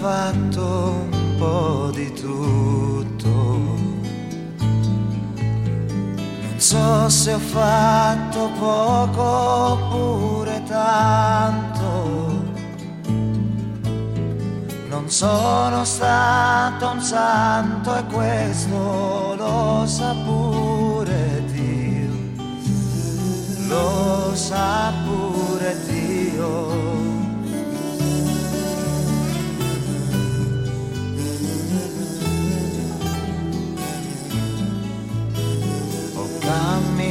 fatto un po' di tutto. Non so se ho fatto poco oppure tanto. Non sono stato un santo e questo lo sa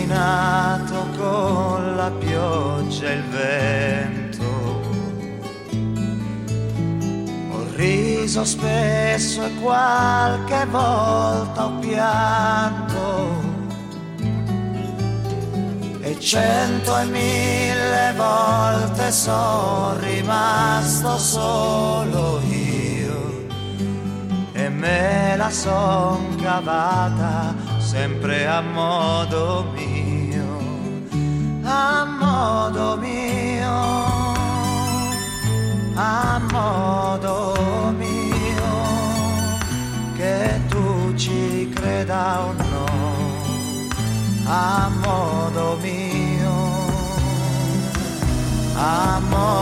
camminato con la pioggia e il vento. Ho riso spesso e qualche volta ho pianto. E cento e mille volte sono rimasto solo io me la son cavata sempre a modo mio, a modo mio, a modo mio, che tu ci creda o no, a modo mio, a modo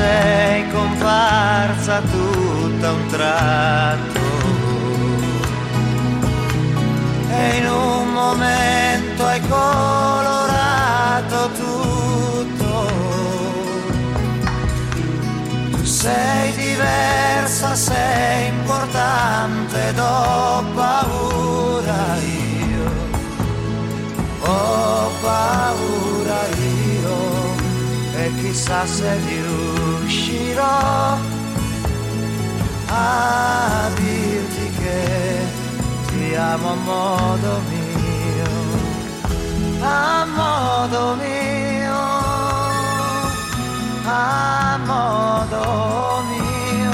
sei comparsa tutta un tratto. E in un momento hai colorato tutto. Tu sei diversa, sei importante ed ho paura io, ho paura io. E chissà se riuscirò a dirti che ti amo a modo mio, a modo mio, a modo mio,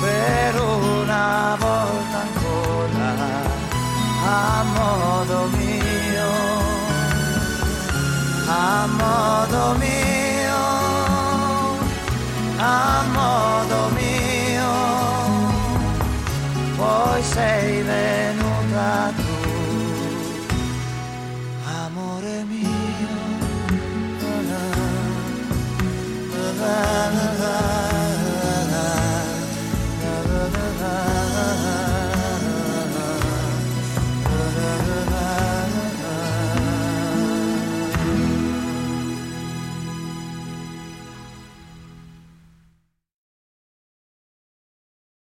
per una volta ancora, a modo mio, a modo mio. poi sei venuta tu.